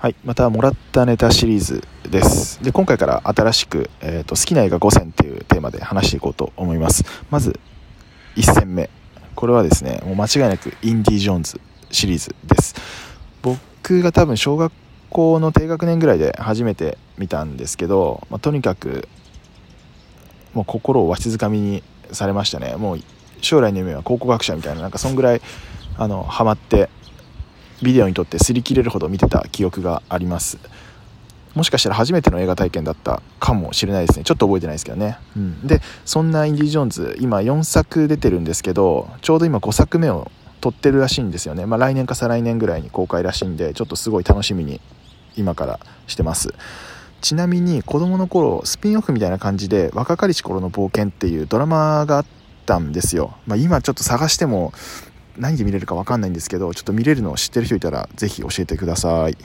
はい、またもらったネタシリーズです。で、今回から新しく、えーと、好きな映画5選っていうテーマで話していこうと思います。まず、1戦目。これはですね、もう間違いなくインディ・ジョーンズシリーズです。僕が多分小学校の低学年ぐらいで初めて見たんですけど、まあ、とにかく、もう心をわしづかみにされましたね。もう将来の夢は考古学者みたいな、なんかそんぐらい、あの、ハマって、ビデオに撮って擦り切れるほど見てた記憶があります。もしかしたら初めての映画体験だったかもしれないですね。ちょっと覚えてないですけどね、うん、でそんなインディ・ジョーンズ今4作出てるんですけどちょうど今5作目を撮ってるらしいんですよね、まあ、来年か再来年ぐらいに公開らしいんでちょっとすごい楽しみに今からしてます。ちなみに子供の頃スピンオフみたいな感じで若かりし頃の冒険っていうドラマがあったんですよ、まあ、今ちょっと探しても何で見れるか分かんないんですけどちょっと見れるのを知ってる人いたら是非教えてください。